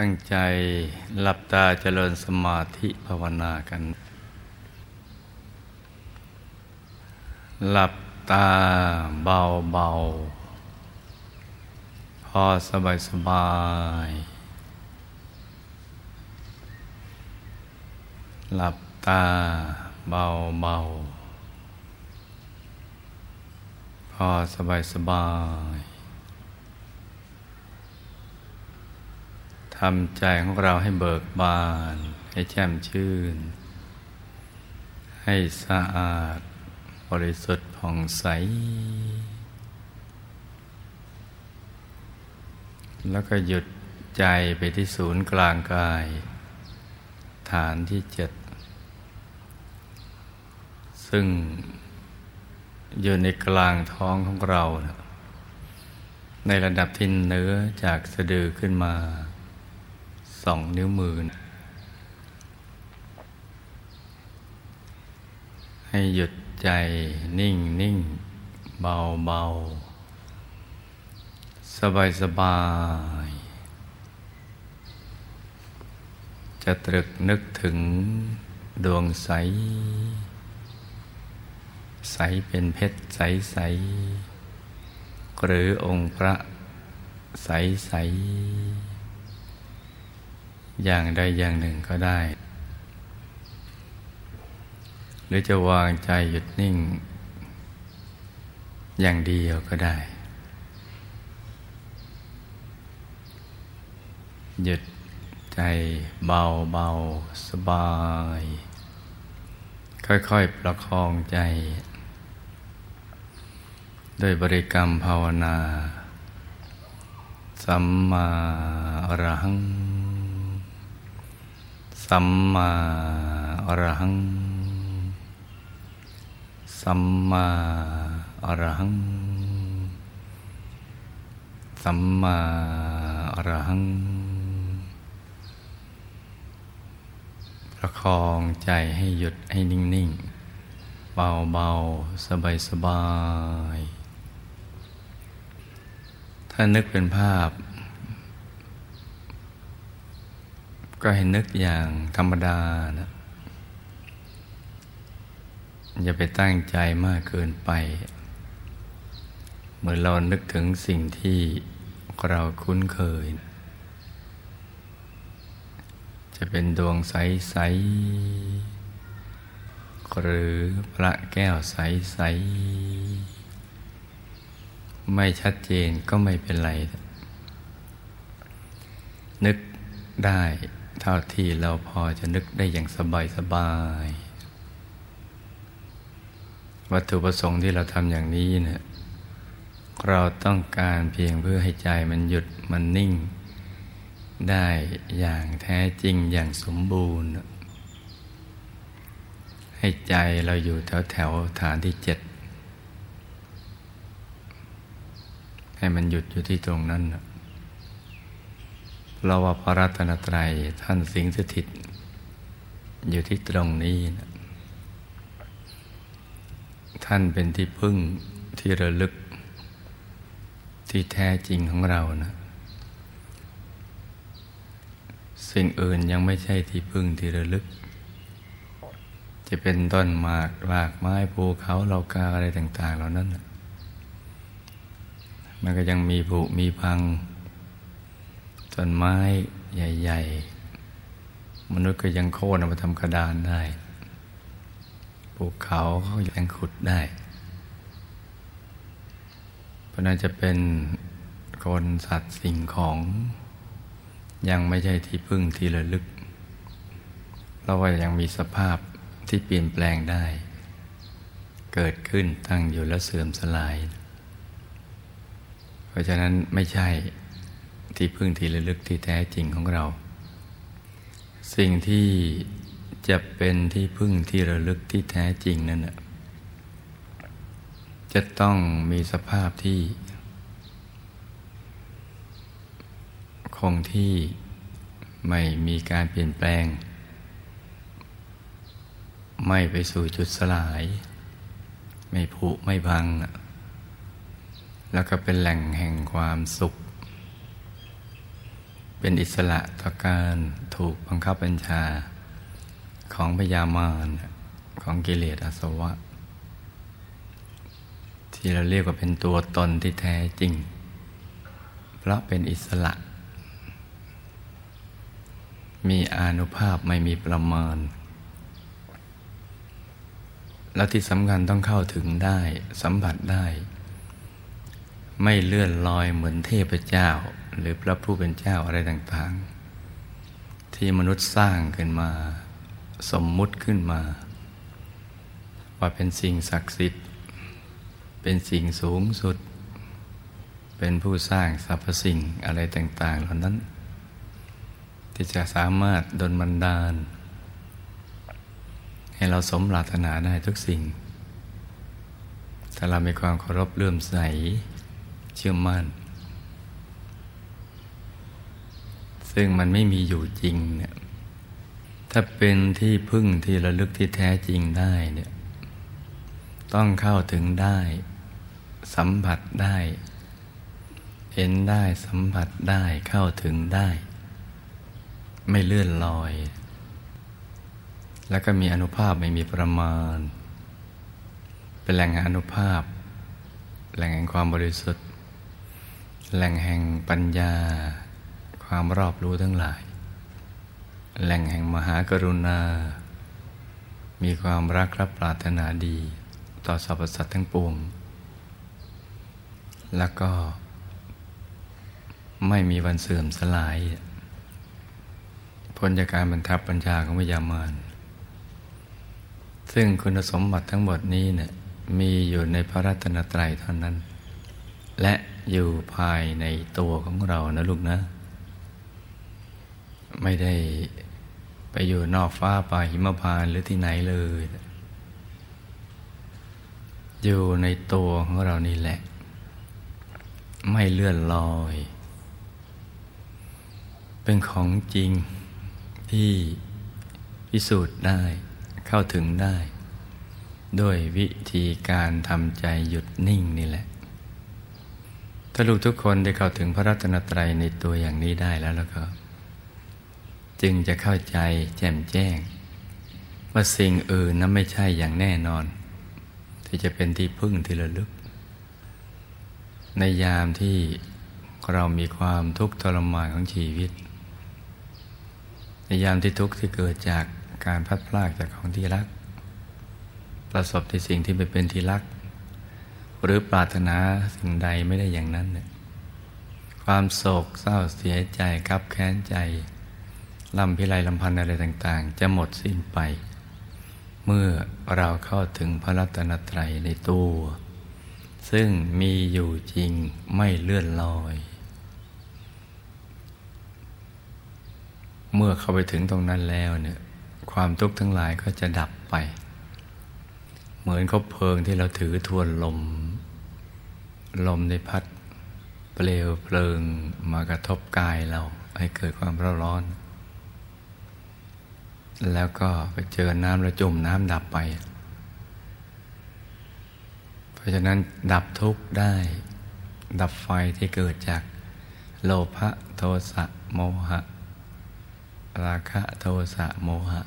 ตั้งใจหลับตาเจริญสมาธิภาวนากัน หลับตาเบาเบาพอสบายสบาย หลับตาเบาเบาพอสบายสบาย ทำใจของเราให้เบิกบาน ให้แจ่มชื่น ให้สะอาด บริสุทธิ์ผ่องใส แล้วก็หยุดใจไปที่ศูนย์กลางกาย ฐานที่เจ็ด ซึ่งอยู่ในกลางท้องของเรา ในระดับที่เนื้อจากสะดือขึ้นมา สองนิ้วมือ ให้หยุดใจนิ่งนิ่งเบาเบาสบายสบาย จะตรึกนึกถึงดวงใส ใสเป็นเพชรใสใส หรือองค์พระใสใส อย่างใดอย่างหนึ่งก็ได้ หรือจะวางใจหยุดนิ่ง อย่างเดียวก็ได้ หยุดใจเบาเบาสบาย ค่อยๆประคองใจโดยบริกรรมภาวนา สัมมาอรหัง สัมมาอรหัง สัมมาอรหัง สัมมาอรหัง ประคองใจให้หยุดให้นิ่ง ๆ เบา ๆ สบาย ๆ ถ้านึกเป็นภาพ ก็ให้นึกอย่างธรรมดานะอย่าไปตั้งใจมากเกินไปเมื่อเรานึกถึงสิ่งที่เราคุ้นเคย จะเป็นดวงใส ๆ หรือพระแก้วใส ๆ ไม่ชัดเจนก็ไม่เป็นไร นึกได้ ท่าที่เราพอจะนึกได้อย่างสบายสบาย วัตถุประสงค์ที่เราทำอย่างนี้เนะี่ยเราต้องการเพียงเพื่อให้ใจมันหยุดมันนิ่ง ได้อย่างแท้จริงอย่างสมบูรณ์ ให้ใจเราอยู่แถวแถวฐานที่เจ็ดให้มันหยุดอยู่ที่ตรงนั้นนะ เราว่าพระรัตนตรัยท่านสิงสถิต อยู่ที่ตรงนี้นะท่านเป็นที่พึ่งที่ระลึก ที่แท้จริงของเรานะ สิ่งอื่นยังไม่ใช่ที่พึ่งที่ระลึก จะเป็นต้นหมากรากไม้ภูเขาเหล่ากาอะไรต่าง ๆ เหล่านั้นมันก็ยังมีผุมีพัง ต้นไม้ใหญ่ ๆ มนุษย์ก็ยังโค่นมาทำกระดานได้ภูเขาเขายังขุดได้เพราะนั้นจะเป็นคนสัตว์สิ่งของ ยังไม่ใช่ที่พึ่งที่ระลึก เราว่ายังมีสภาพที่เปลี่ยนแปลงได้ เกิดขึ้นตั้งอยู่แล้วเสื่อมสลาย เพราะฉะนั้นไม่ใช่ ที่พึ่งที่ระลึกที่แท้จริงของเรา สิ่งที่จะเป็นที่พึ่งที่ระลึกที่แท้จริงนั่นจะต้องมีสภาพที่ คงที่ไม่มีการเปลี่ยนแปลง ไม่ไปสู่จุดสลาย ไม่ผุไม่พัง แล้วก็เป็นแหล่งแห่งความสุข เป็นอิสระต่อการถูกบังคับบัญชา ของพยามารของกิเลสอาสวะ ที่เราเรียกว่าเป็นตัวตนที่แท้จริง เพราะเป็นอิสระ มีอานุภาพไม่มีประมาณ แล้วที่สำคัญต้องเข้าถึงได้สัมผัสได้ ไม่เลื่อนลอยเหมือนเทพเจ้า หรือพระผู้เป็นเจ้าอะไรต่างๆ ที่มนุษย์สร้างขึ้นมา สมมุติขึ้นมา ว่าเป็นสิ่งศักดิ์สิทธิ์ เป็นสิ่งสูงสุด เป็นผู้สร้างสรรพสิ่งอะไรต่าง ๆ เหล่านั้น ที่จะสามารถดลบันดาล ให้เราสมปรารถนาได้ทุกสิ่ง ถ้าเรามีความเคารพเลื่อมใสเชื่อมั่น ซึ่งมันไม่มีอยู่จริงเนี่ยถ้าเป็นที่พึ่งที่ระลึกที่แท้จริงได้เนี่ยต้องเข้าถึงได้ สัมผัสได้เห็นได้สัมผัสได้เข้าถึงได้ ไม่เลื่อนลอย แล้วก็มีอนุภาพไม่มีประมาณ เป็นแหล่งอนุภาพ แหล่งแห่งความบริสุทธิ์ แหล่งแห่งปัญญา ความรอบรู้ทั้งหลาย แหล่งแห่งมหากรุณา มีความรักรับปรารถนาดี ต่อสรรพสัตว์ทั้งปวง แล้วก็ ไม่มีวันเสื่อมสลาย พ้นจากการบรรทับปัญญาของวิญญามานซึ่งคุณสมบัติทั้งหมดนี้เนี่ยมีอยู่ในพระรัตนตรัยเท่านั้น และอยู่ภายในตัวของเรานะลูกนะ ไม่ได้ไปอยู่นอกฟ้าป่าหิมพานหรือที่ไหนเลย อยู่ในตัวของเรานี่แหละ ไม่เลื่อนลอย เป็นของจริงที่พิสูจน์ได้เข้าถึงได้ ด้วยวิธีการทำใจหยุดนิ่งนี่แหละ ถ้าลูกทุกคนได้เข้าถึงพระรัตนตรัยในตัวอย่างนี้ได้แล้วแล้วก็ จึงจะเข้าใจแจ่มแจ้ง ว่าสิ่งอื่นนั้นไม่ใช่อย่างแน่นอน ที่จะเป็นที่พึ่งที่ระลึก ในยามที่เรามีความทุกข์ทรมานของชีวิต ในยามที่ทุกข์ที่เกิดจากการพัดพลากจากของที่รัก ประสบในสิ่งที่ไม่เป็นที่รัก หรือปรารถนาสิ่งใดไม่ได้อย่างนั้นเนี่ยความโศกเศร้าเสียใจครับแค้นใจ ลำพิไรลำพันธ์อะไรต่าง ๆ จะหมดสิ้นไป เมื่อเราเข้าถึงพระรัตนตรัยในตัว ซึ่งมีอยู่จริงไม่เลื่อนลอย เมื่อเข้าไปถึงตรงนั้นแล้วเนี่ยความทุกข์ทั้งหลายก็จะดับไป เหมือนเขาเพลิงที่เราถือทวนลม ลมในพัดเปลวเพลิงมากระทบกายเรา ให้เกิดความร้อนร้อน แล้วก็ไปเจอน้ำแล้วจุ่มน้ำดับไป เพราะฉะนั้นดับทุกข์ได้ ดับไฟที่เกิดจากโลภะโทสะโมหะ ราคะโทสะโมหะ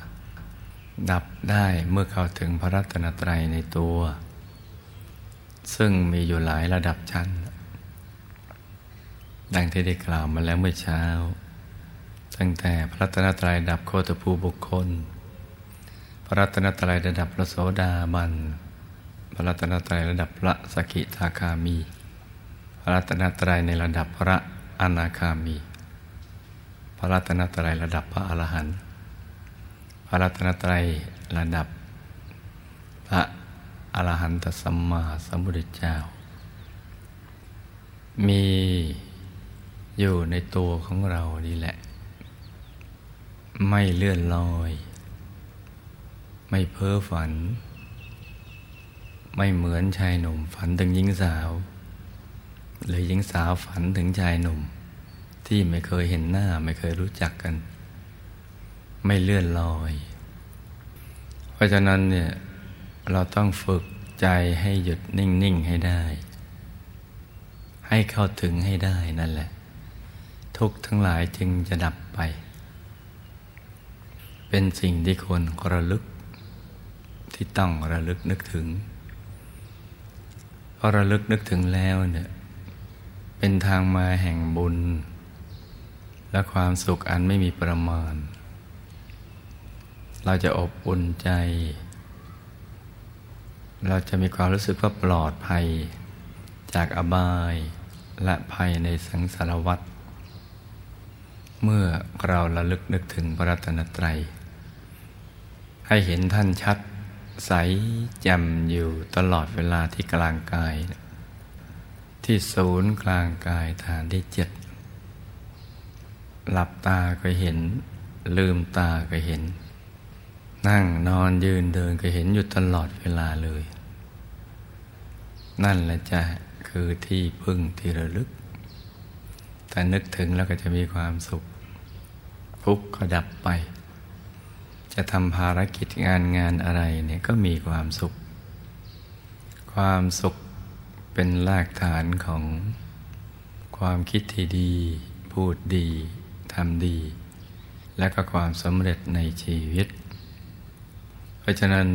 ดับได้เมื่อเข้าถึงพระรัตนตรัยในตัว ซึ่งมีอยู่หลายระดับชั้น ดังที่ได้กล่าวมาแล้วเมื่อเช้า ตั้งแต่พระตนตรัยดับโคตภูบุคคล พระตนตรัยระดับพระโสดาบัน พระตนตรัยระดับพระสกิทาคามี พระตนตรัยในระดับพระอนาคามี พระตนตรัยระดับพระอรหันต์ พระตนตรัยระดับพระอรหันตสัมมาสัมพุทธเจ้า มีอยู่ในตัวของเรานี่แหละ ไม่เลื่อนลอย ไม่เพ้อฝัน ไม่เหมือนชายหนุ่มฝันถึงหญิงสาว หรือหญิงสาวฝันถึงชายหนุ่ม ที่ไม่เคยเห็นหน้าไม่เคยรู้จักกัน ไม่เลื่อนลอย เพราะฉะนั้นเนี่ยเราต้องฝึกใจให้หยุดนิ่ง ๆ ให้ได้ ให้เข้าถึงให้ได้นั่นแหละ ทุกทั้งหลายจึงจะดับไป เป็นสิ่งที่ควรระลึก ที่ต้องระลึกนึกถึงพอระลึกนึกถึงแล้วเนี่ยเป็นทางมาแห่งบุญ และความสุขอันไม่มีประมาณ เราจะอบอุ่นใจ เราจะมีความรู้สึกว่าปลอดภัย จากอบายและภัยในสังสารวัฏเมื่อเราระลึกนึกถึงพระรัตนตรัย ให้เห็นท่านชัดใสแจ่มอยู่ตลอดเวลาที่กลางกาย ที่ศูนย์กลางกายฐานที่เจ็ดหลับตาก็เห็น ลืมตาก็เห็น นั่งนอนยืนเดินก็เห็นอยู่ตลอดเวลาเลย นั่นแหละจะคือที่พึ่งที่ระลึก แต่นึกถึงแล้วก็จะมีความสุขทุกข์ก็ดับไป จะทำภารกิจงานงานอะไรเนี่ยก็มีความสุข ความสุขเป็นรากฐานของความคิดที่ดี พูดดีทำดี และก็ความสำเร็จในชีวิต เพราะฉะนั้น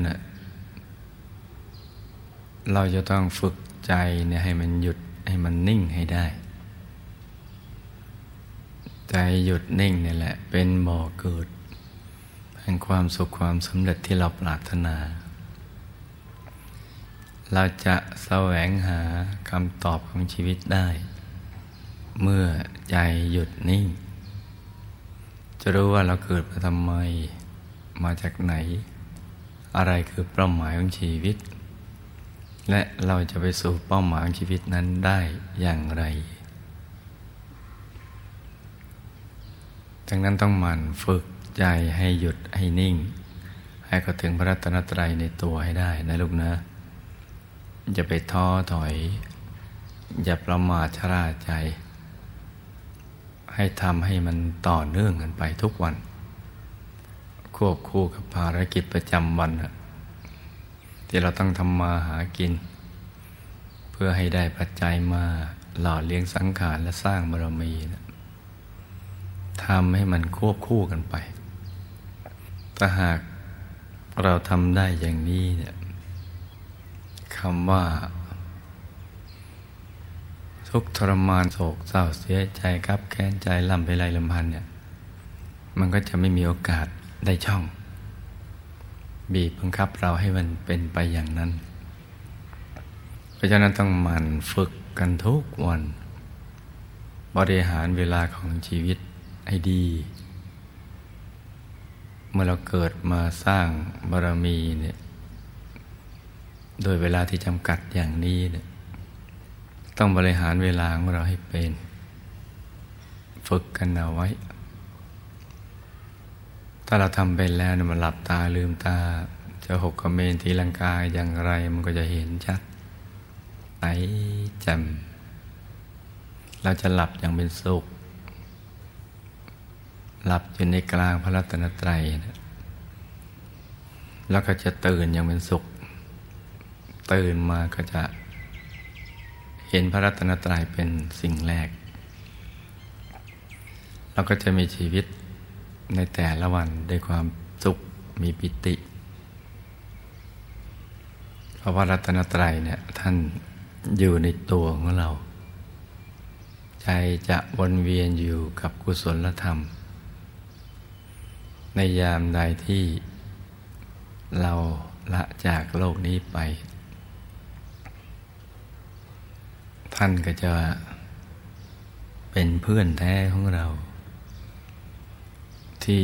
เราจะต้องฝึกใจเนี่ยให้มันหยุดให้มันนิ่งให้ได้ ใจหยุดนิ่งนี่แหละ เป็นบ่อเกิด แห่งความสุขความสำเร็จที่เราปรารถนา เราจะแสวงหาคำตอบของชีวิตได้ เมื่อใจหยุดนิ่ง จะรู้ว่าเราเกิดมาทำไม มาจากไหน อะไรคือเป้าหมายของชีวิต และเราจะไปสู่เป้าหมายของชีวิตนั้นได้อย่างไรดังนั้นต้องหมั่นฝึกใจให้หยุด ให้นิ่ง ให้เขาถึงพระรัตนตรัยในตัวให้ได้นะลูกนะ อย่าไปท้อถอย อย่าประมาทชราใจ ให้ทำให้มันต่อเนื่องกันไปทุกวัน ควบคู่กับภารกิจประจำวันที่เราต้องทำมาหากิน เพื่อให้ได้ปัจจัยมาหล่อเลี้ยงสังขารและสร้างบารมีนะทำให้มันควบคู่กันไป ถ้าหากเราทำได้อย่างนี้เนี่ยคำว่า ทุกทรมานโศกเศร้าเสียใจครับแค้นใจลำไปไรลำพันเนี่ยมันก็จะไม่มีโอกาสได้ช่อง บีบบังคับเราให้มันเป็นไปอย่างนั้น เพราะฉะนั้นต้องหมั่นฝึกกันทุกวัน บริหารเวลาของชีวิตให้ดี มื่อเราเกิดมาสร้างบารมีเนี่ยโดยเวลาที่จำกัดอย่างนี้เนี่ยต้องบริหารเวลาของเราให้เป็น ฝึกกันเอาไว้ ถ้าเราทำเป็นแล้วเนี่ยมันหลับตาลืมตา จะหกกระเมนทีลังกายอย่างไรมันก็จะเห็นชัดไหนจำเราจะหลับอย่างเป็นสุข หลับอยู่ในกลางพระรัตนตรัยนะแล้วก็จะตื่นอย่างเป็นสุข ตื่นมาก็จะเห็นพระรัตนตรัยเป็นสิ่งแรก เราก็จะมีชีวิตในแต่ละวันด้วยความสุขมีปิติ เพราะว่ารัตนตรัยเนี่ยท่านอยู่ในตัวของเรา ใจจะวนเวียนอยู่กับกุศลธรรม ในยามใดที่เราละจากโลกนี้ไป ท่านก็จะเป็นเพื่อนแท้ของเรา ที่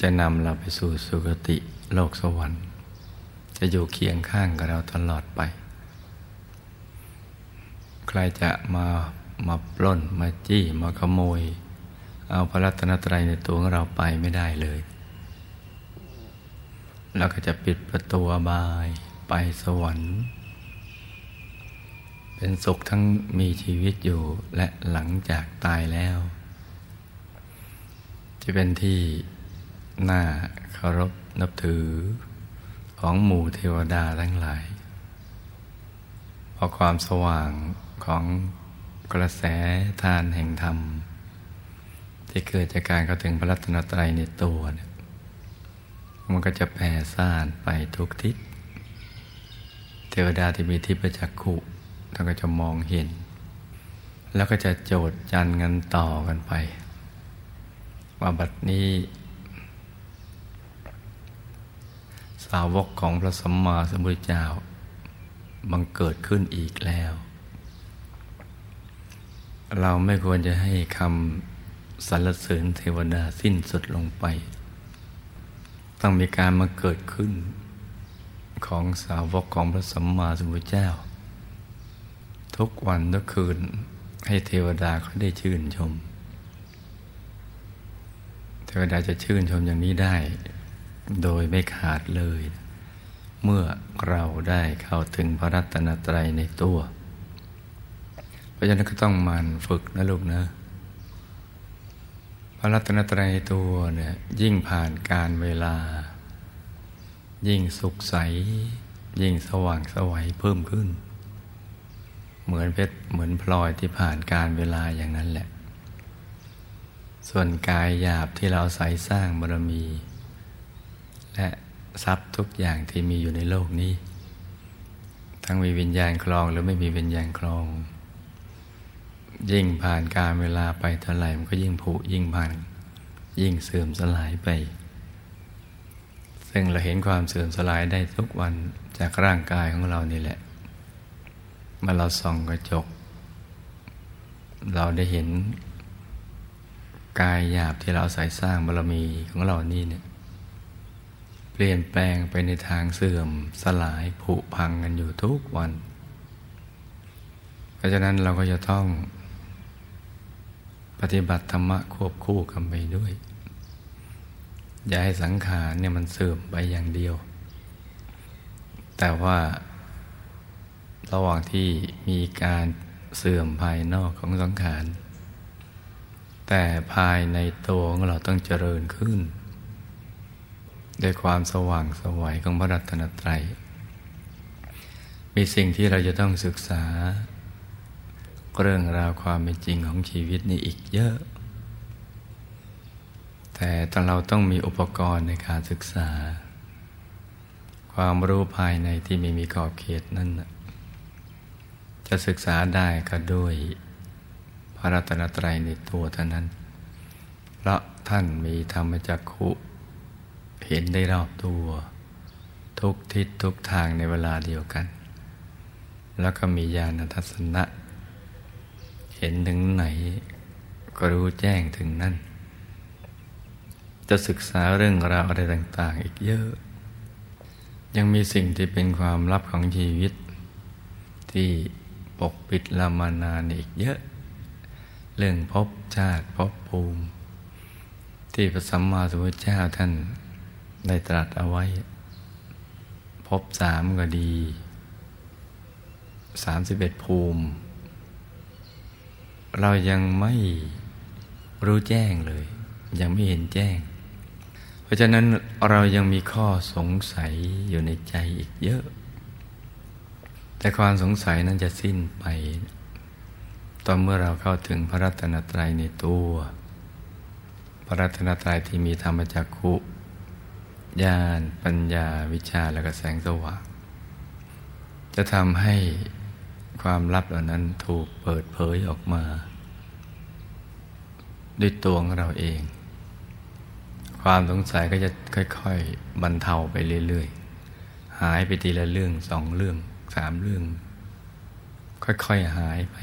จะนำเราไปสู่สุคติโลกสวรรค์ จะอยู่เคียงข้างกับเราตลอดไป ใครจะมามาปล้นมาจี้มาขโมย เอาพระรัตนตรัยในตัวของเราไปไม่ได้เลย เราก็จะปิดประตูบายไปสวรรค์ เป็นสุขทั้งมีชีวิตอยู่และหลังจากตายแล้ว จะเป็นที่น่าเคารพนับถือของหมู่เทวดาทั้งหลายเพราะความสว่างของกระแสทานแห่งธรรม ที่เกิดจากการเข้าถึงพระรัตนตรัยในตัวเนี่ยมันก็จะแผ่ซ่านไปทุกทิศ เทวดาที่มีทิพจักขุท่านก็จะมองเห็น แล้วก็จะโจดจันกันต่อกันไป ว่าบัดนี้ สาวกของพระสัมมาสัมพุทธเจ้า บังเกิดขึ้นอีกแล้ว เราไม่ควรจะให้คำ สรรเสริญเทวดาสิ้นสุดลงไป ต้องมีการมาเกิดขึ้น ของสาวกของพระสัมมาสัมพุทธเจ้า ทุกวันทุกคืนให้เทวดาเขาได้ชื่นชม เทวดาจะชื่นชมอย่างนี้ได้ โดยไม่ขาดเลย เมื่อเราได้เข้าถึงพระรัตนตรัยในตัว เพราะฉะนั้นก็ต้องมันฝึกนะลูกนะ ระรัตนตรัยตัวเนี่ยยิ่งผ่านการเวลา ยิ่งสุขใส ยิ่งสว่างสวัยเพิ่มขึ้น เหมือนเพชรเหมือนพลอยที่ผ่านการเวลาอย่างนั้นแหละ ส่วนกายหยาบที่เราใส่สร้างบารมี และทรัพย์ทุกอย่างที่มีอยู่ในโลกนี้ ทั้งมีวิญญาณคลองหรือไม่มีวิญญาณคลอง ยิ่งผ่านการเวลาไปเท่าไหร่มันก็ยิ่งผุยิ่งพังยิ่งเสื่อมสลายไป ซึ่งเราเห็นความเสื่อมสลายได้ทุกวันจากร่างกายของเรานี่แหละเมื่อเราส่องกระจก เราได้เห็นกายหยาบที่เราใส่สร้างบารมีของเรานี่เนี่ยเปลี่ยนแปลงไปในทางเสื่อมสลายผุพังกันอยู่ทุกวัน เพราะฉะนั้นเราก็จะต้อง ปฏิบัติธรรมะควบคู่กันไปด้วย อย่าให้สังขารเนี่ยมันเสื่อมไปอย่างเดียว แต่ว่า ระหว่างที่มีการเสื่อมภายนอกของสังขารแต่ภายในตัวของเราต้องเจริญขึ้นด้วยความสว่างสวัยของพระรัตนตรัย มีสิ่งที่เราจะต้องศึกษา เรื่องราวความเป็นจริงของชีวิตนี่อีกเยอะ แต่ตอนเราต้องมีอุปกรณ์ในการศึกษา ความรู้ภายในที่ไม่มีขอบเขตนั่นจะศึกษาได้ก็ด้วยพระรัตนตรัยในตัวเท่านั้นเพราะท่านมีธรรมจักขุเห็นได้รอบตัว ทุกทิศทุกทางในเวลาเดียวกัน แล้วก็มีญาณทัศนะ ห็นถึงไหน ก็รู้แจ้งถึงนั่น จะศึกษาเรื่องราวอะไรต่าง ๆ อีกเยอะ ยังมีสิ่งที่เป็นความลับของชีวิต ที่ปกปิดลามานานอีกเยอะ เรื่องพบชาติพบภูมิ ที่พระสัมมาสัมพุทธเจ้าท่านได้ตรัสเอาไว้ พบสามก็ดีสามสิบเอ็ดภูมิ เรายังไม่รู้แจ้งเลย ยังไม่เห็นแจ้ง เพราะฉะนั้นเรายังมีข้อสงสัยอยู่ในใจอีกเยอะ แต่ความสงสัยนั้นจะสิ้นไป ตอนเมื่อเราเข้าถึงพระรัตนตรัยในตัว พระรัตนตรัยที่มีธรรมจักขุญาณปัญญาวิชาและกระแสงสว่างจะทำให้ ความลับเหล่านั้นถูกเปิดเผยออกมา ด้วยตัวของเราเอง ความสงสัยก็จะค่อย ๆบรรเทาไปเรื่อยๆ หายไปทีละเรื่องสองเรื่องสามเรื่อง ค่อยๆหายไป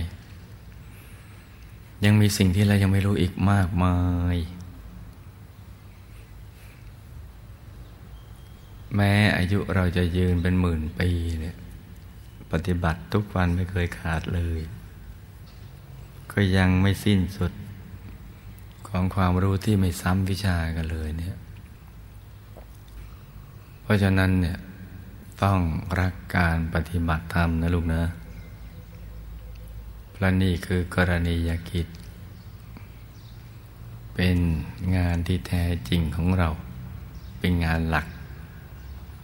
ยังมีสิ่งที่เรายังไม่รู้อีกมากมายแม้อายุเราจะยืนเป็นหมื่นปีเนี่ย ปฏิบัติทุกวันไม่เคยขาดเลย ก็ยังไม่สิ้นสุดของความรู้ที่ไม่ซ้ำวิชากันเลยเนี่ย เพราะฉะนั้นเนี่ยต้องรักการปฏิบัติธรรมนะลูกนะพระนี่คือกรณียกิจ เป็นงานที่แท้จริงของเรา เป็นงานหลัก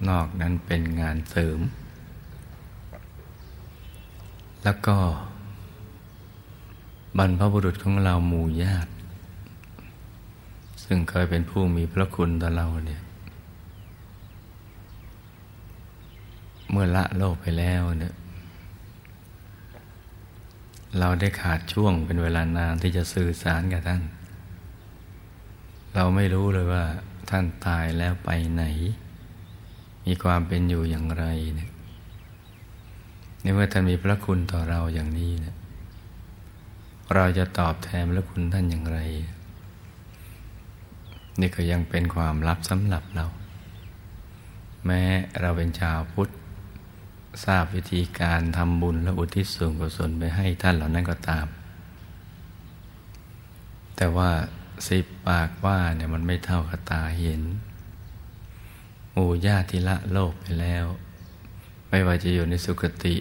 นอกนั้นเป็นงานเสริม แล้วก็ บรรพบุรุษของเราหมู่ญาติ ซึ่งเคยเป็นผู้มีพระคุณต่อเราเนี่ย เมื่อละโลกไปแล้วเนี่ย เราได้ขาดช่วงเป็นเวลานานที่จะสื่อสารกับท่าน เราไม่รู้เลยว่าท่านตายแล้วไปไหน มีความเป็นอยู่อย่างไรเนี่ย ในเมื่อท่านมีพระคุณต่อเราอย่างนี้เนี่ยเราจะตอบแทนพระคุณท่านอย่างไร นี่ก็ยังเป็นความลับสำหรับเรา แม้เราเป็นชาวพุทธทราบวิธีการทำบุญและอุทิศส่วนกุศลไปให้ท่านเหล่านั้นก็ตาม แต่ว่าสิบปากว่าเนี่ยมันไม่เท่ากับตาเห็นหมู่ญาติละโลกไปแล้ว ไม่ว่าจะอยู่ในสุคติ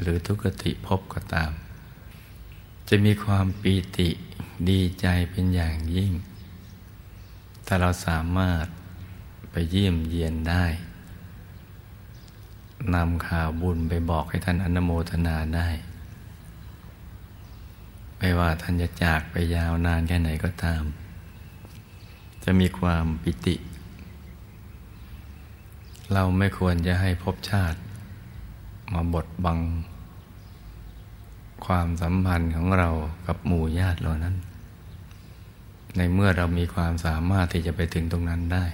หรือทุกติภพก็ตาม จะมีความปีติดีใจเป็นอย่างยิ่ง ถ้าเราสามารถไปเยี่ยมเยียนได้นำข่าวบุญไปบอกให้ท่านอนโมทนาได้ ไม่ว่าท่านจะจากไปยาวนานแค่ไหนก็ตาม จะมีความปิติ เราไม่ควรจะให้ภพชาติ มาบดบัง ความสัมพันธ์ของเรากับหมู่ญาติเหล่านั้น ในเมื่อเรามีความสามารถที่จะไปถึงตรงนั้นได้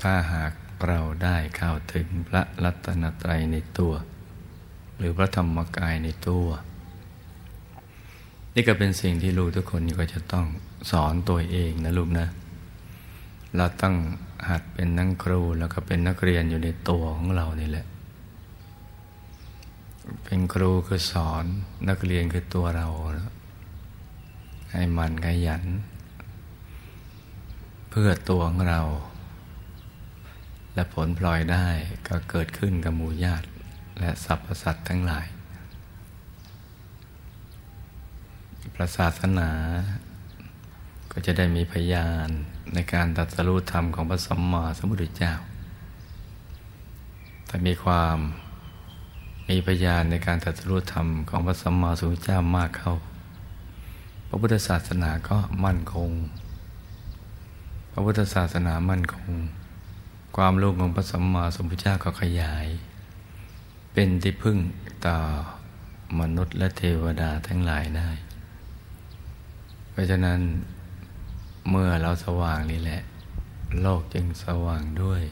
ถ้าหากเราได้เข้าถึงพระรัตนตรัยในตัว หรือพระธรรมกายในตัว นี่ก็เป็นสิ่งที่ลูกทุกคนก็จะต้องสอนตัวเองนะลูกนะ เราต้องหัดเป็นนักครูแล้วก็เป็นนักเรียนอยู่ในตัวของเรานี่แหละ เป็นครูคือสอนนักเรียนคือตัวเรา ให้มันขยัน เพื่อตัวของเรา และผลพลอยได้ก็เกิดขึ้นกับหมู่ญาติ และสรรพสัตว์ทั้งหลาย พระศาสนา ก็จะได้มีพยานในการตัดสรุธรรมของพระสัมมาสัมพุทธเจ้าถ้ามีความ มีพยานในการตัดสรุธรรมของพระสัมมาสัมพุทธเจ้ามากเข้า พระพุทธศาสนาก็มั่นคง พระพุทธศาสนามั่นคง ความรู้ของพระสัมมาสัมพุทธเจ้าก็ขยาย เป็นที่พึ่งต่อมนุษย์และเทวดาทั้งหลายได้ เพราะฉะนั้นเมื่อเราสว่างนี่แหละ โลกจึงสว่างด้วย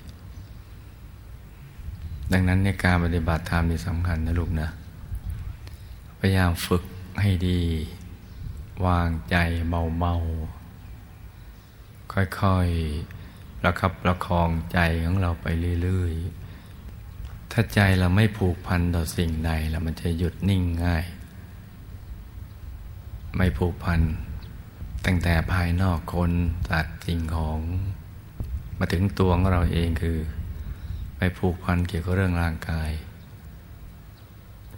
ดังนั้นในการปฏิบัติธรรมนี่สำคัญนะลูกนะ พยายามฝึกให้ดี วางใจเบาๆ ค่อยๆ ประคับประคองใจของเราไปเรื่อยๆ ถ้าใจเราไม่ผูกพันต่อสิ่งใดแล้วมันจะหยุดนิ่งง่าย ไม่ผูกพันตั้งแต่ภายนอกคนตัดสิ่งของ มาถึงตัวของเราเองคือ ไม่ผูกพันเกี่ยวกับเรื่องร่างกาย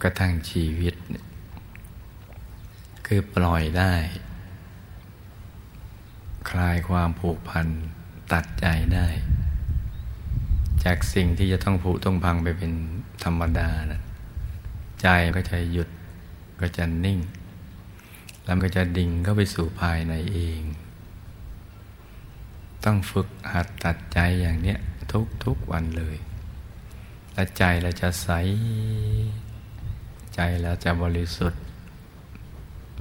กระทั่งชีวิต คือปล่อยได้ คลายความผูกพันตัดใจได้ จากสิ่งที่จะต้องผุต้องพังไปเป็นธรรมดานะใจก็จะหยุดก็จะนิ่ง แล้วก็จะดิ่งเข้าไปสู่ภายในเอง ต้องฝึกหัดตัดใจอย่างเนี้ยทุกทุกวันเลย และใจเราจะใส ใจเราจะบริสุทธิ์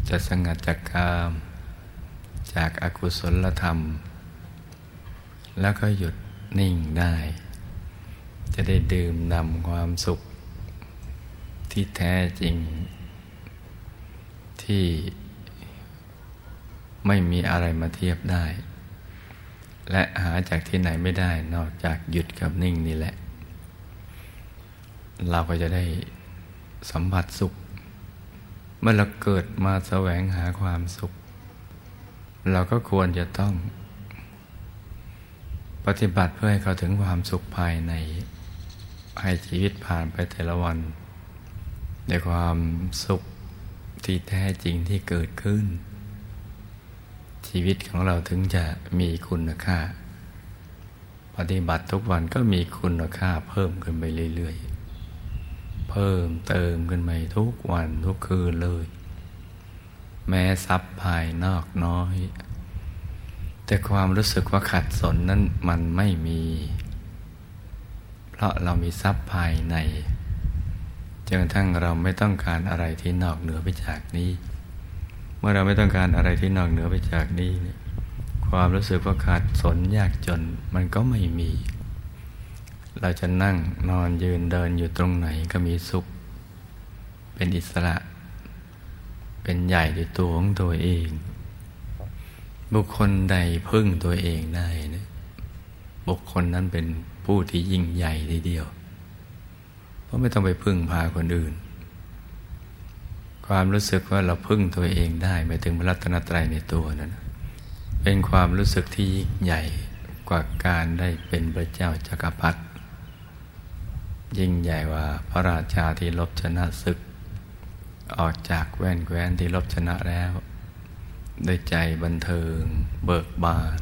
จะสงัดจากกาม จากอากุศลธรรม แล้วก็หยุดนิ่งได้ จะได้ดื่มนำความสุข ที่แท้จริง ที่ไม่มีอะไรมาเทียบได้ และหาจากที่ไหนไม่ได้นอกจากหยุดกับนิ่งนี่แหละ เราก็จะได้สัมผัสสุข เมื่อเราเกิดมาแสวงหาความสุข เราก็ควรจะต้อง ปฏิบัติเพื่อให้เขาถึงความสุขภายใน ให้ชีวิตผ่านไปแต่ละวัน ในความสุขที่แท้จริงที่เกิดขึ้น ชีวิตของเราถึงจะมีคุณค่า ปฏิบัติทุกวันก็มีคุณค่าเพิ่มขึ้นไปเรื่อยๆ เพิ่มเติมขึ้นไปทุกวันทุกคืนเลย แม้ทรัพย์ภายนอกน้อย แต่ความรู้สึกว่าขัดสนนั้นมันไม่มี เพราะเรามีทรัพย์ภายในจนกระทั้งเราไม่ต้องการอะไรที่นอกเหนือไปจากนี้ เมื่อเราไม่ต้องการอะไรที่นอกเหนือไปจากนี้ ความรู้สึกว่าขาดสนยากจนมันก็ไม่มี เราจะนั่งนอนยืนเดินอยู่ตรงไหนก็มีสุข เป็นอิสระ เป็นใหญ่ในตัวของตัวเอง บุคคลใดพึ่งตัวเองได้นะบุคคลนั้นเป็นผู้ที่ยิ่งใหญ่ทีเดียว เพราะไม่ต้องไปพึ่งพาคนอื่น ความรู้สึกว่าเราพึ่งตัวเองได้หมายถึงพระรัตนตรัยในตัวนั้นเป็นความรู้สึกที่ยิ่งใหญ่กว่าการได้เป็นพระเจ้าจักรพรรดิ ยิ่งใหญ่ว่าพระราชาที่ลบชนะศึก ออกจากแว่นแคว้นที่ลบชนะแล้วด้วยใจบันเทิง เบิกบาน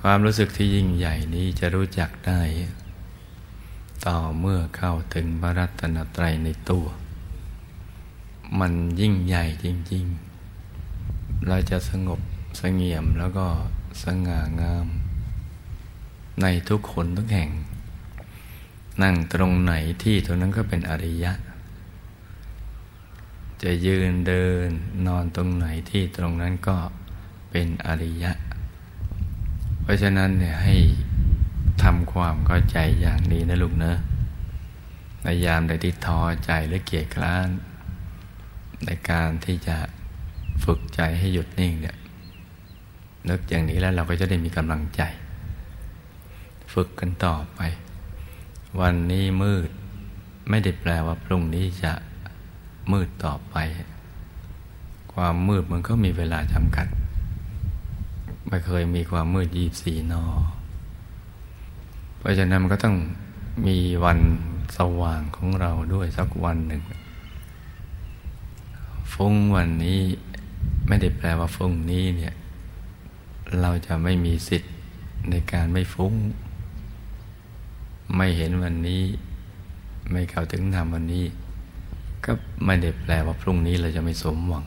ความรู้สึกที่ยิ่งใหญ่นี้จะรู้จักได้ ต่อเมื่อเข้าถึงพระรัตนตรัยในตัว มันยิ่งใหญ่จริง ๆ เราจะสงบสงเงียมแล้วก็สง่างาม ในทุกคนทุกแห่ง นั่งตรงไหนที่ตรงนั้นก็เป็นอริยะ จะยืนเดินนอนตรงไหนที่ตรงนั้นก็เป็นอริยะ เพราะฉะนั้นเนี่ยให้ทำความเข้าใจอย่างนี้นะลูกเนอะในยามใดที่ท้อใจหรือเกียจคร้าน ในการที่จะฝึกใจให้หยุดนิ่งเนี่ยนึกอย่างนี้แล้วเราก็จะได้มีกำลังใจ ฝึกกันต่อไป วันนี้มืด ไม่ได้แปลว่าพรุ่งนี้จะมืดต่อไป ความมืดมันก็มีเวลาจำกัด ไม่เคยมีความมืดยีบสีนอ เพราะฉะนั้นมันก็ต้องมีวันสว่างของเราด้วยสักวันหนึ่ง ฟุ้งวันนี้ไม่ได้แปลว่าฟุ้งนี้เนี่ย เราจะไม่มีสิทธิ์ในการไม่ฟุ้ง ไม่เห็นวันนี้ ไม่เข้าถึงธรรมวันนี้ ก็ไม่ได้แปลว่าพรุ่งนี้เราจะไม่สมหวัง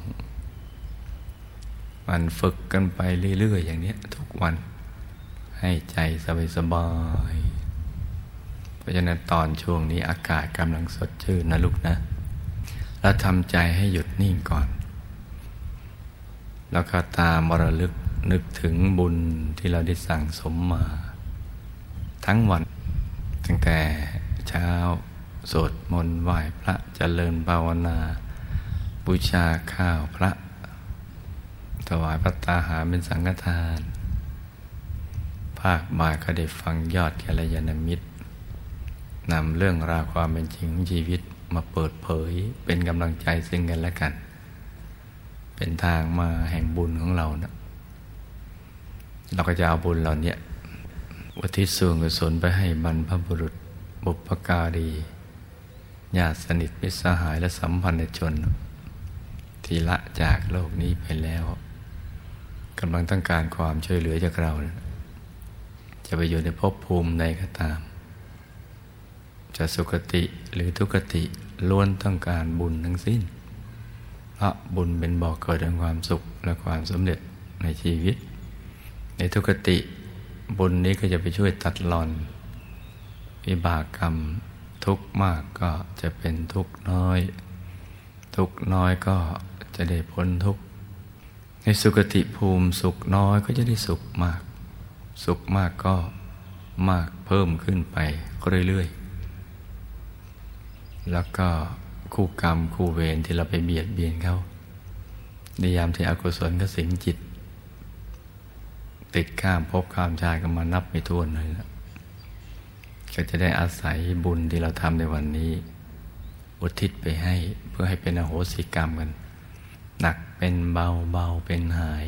มันฝึกกันไปเรื่อยๆอย่างนี้ทุกวัน ให้ใจสบายๆเพราะฉะนั้นตอนช่วงนี้อากาศกำลังสดชื่นนะลูกนะ แล้วทำใจให้หยุดนิ่งก่อน แล้วก็ตามมรลึกนึกถึงบุญที่เราได้สั่งสมมา ทั้งวัน ตั้งแต่เช้าสวดมนต์ไหว้พระเจริญภาวนาบูชาข้าวพระ ถวายพระตาหาเป็นสังฆทาน ภาคบ่ายก็ได้ฟังยอดแกลยานมิตรนำเรื่องราวความเป็นจริงของชีวิตมาเปิดเผยเป็นกำลังใจซึ่งกันและกัน เป็นทางมาแห่งบุญของเรานะเราก็จะเอาบุญเหล่านี้ อุทิศส่วนกุศลไปให้บรรพบุรุษบุพการีญาติสนิทมิตรสหายและสัมพันธชน ที่ละจากโลกนี้ไปแล้วกำลังต้องการความช่วยเหลือจากเรา จะไปอยู่ในภพภูมิใดก็ตาม จะสุคติหรือทุกติล้วนต้องการบุญทั้งสิ้น เพราะบุญเป็นบอกเกิดแห่งความสุขและความสำเร็จในชีวิต ในทุกติ บุญนี้ก็จะไปช่วยตัดหลอน วิบากกรรมทุกมากก็จะเป็นทุกน้อย ทุกน้อยก็จะได้พ้นทุกในสุกติภูมิสุขน้อยก็จะได้สุขมาก สุขมากก็มากเพิ่มขึ้นไปเรื่อยๆ แล้วก็คู่กรรมคู่เวรที่เราไปเบียดเบียนเขาในยามที่อกุศลก็สิงจิต ติดข้ามพบข้ามชาติก็มานับไม่ถ้วนเลยก็จะได้อาศัยบุญที่เราทำในวันนี้ อุทิศไปให้เพื่อให้เป็นอโหสิกรรมกัน หนักเป็นเบาเบาเป็นหาย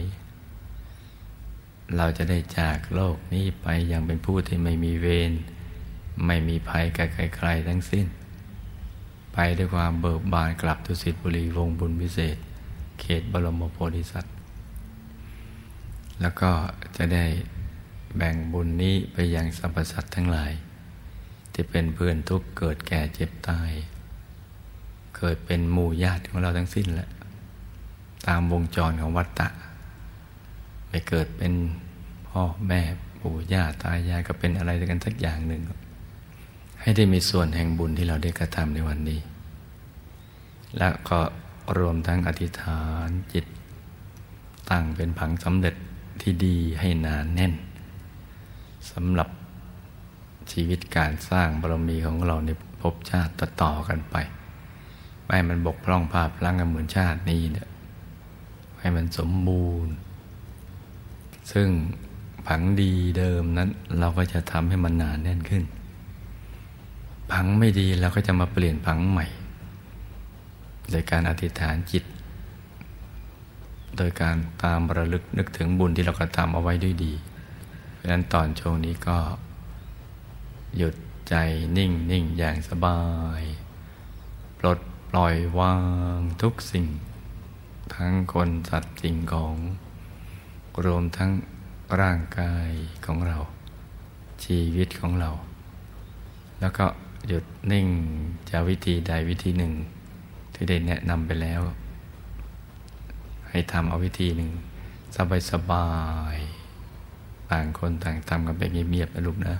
เราจะได้จากโลกนี้ไปอย่างเป็นผู้ที่ไม่มีเวรไม่มีภัยกับใครๆทั้งสิ้น ไปด้วยความเบิกบานกลับทุสิทธิบุรีวงบุญพิเศษ เขตบรมโพธิสัตว์ แล้วก็จะได้แบ่งบุญนี้ไปยังสรรพสัตว์ทั้งหลาย ที่เป็นเพื่อนทุกเกิดแก่เจ็บตาย เกิดเป็นหมู่ญาติของเราทั้งสิ้นแหละตามวงจรของวัฏฏะไปเกิดเป็นพ่อแม่ปู่ย่าตายายก็เป็นอะไรกันสักอย่างหนึ่ง ให้ได้มีส่วนแห่งบุญที่เราได้กระทำในวันนี้ และก็รวมทั้งอธิษฐานจิตตั้งเป็นผังสำเร็จ ที่ดีให้นานแน่นสำหรับชีวิตการสร้างบารมีของเราในภพชาติต่อๆกันไปไม่มันบกพร่องภาพลังกันเหมือนชาตินี้เนี่ยให้มันสมบูรณ์ ซึ่งผังดีเดิมนั้น เราก็จะทำให้มันนานแน่นขึ้น ผังไม่ดีเราก็จะมาเปลี่ยนผังใหม่ โดยการอธิษฐานจิต โดยการตามระลึกนึกถึงบุญที่เรากระทำเอาไว้ด้วยดี เพราะนั้นตอนช่วงนี้ก็ หยุดใจนิ่งนิ่งอย่างสบาย ปลดปล่อยวางทุกสิ่ง ทั้งคนสัตว์สิ่งของ รวมทั้งร่างกายของเรา ชีวิตของเรา แล้วก็หยุดนิ่งจะวิธีใดวิธีหนึ่ง ที่ได้แนะนำไปแล้ว ให้ทำเอาวิธีหนึ่ง สบายสบาย ต่างคนต่างทำกันไปเงียบๆนะลูกนะ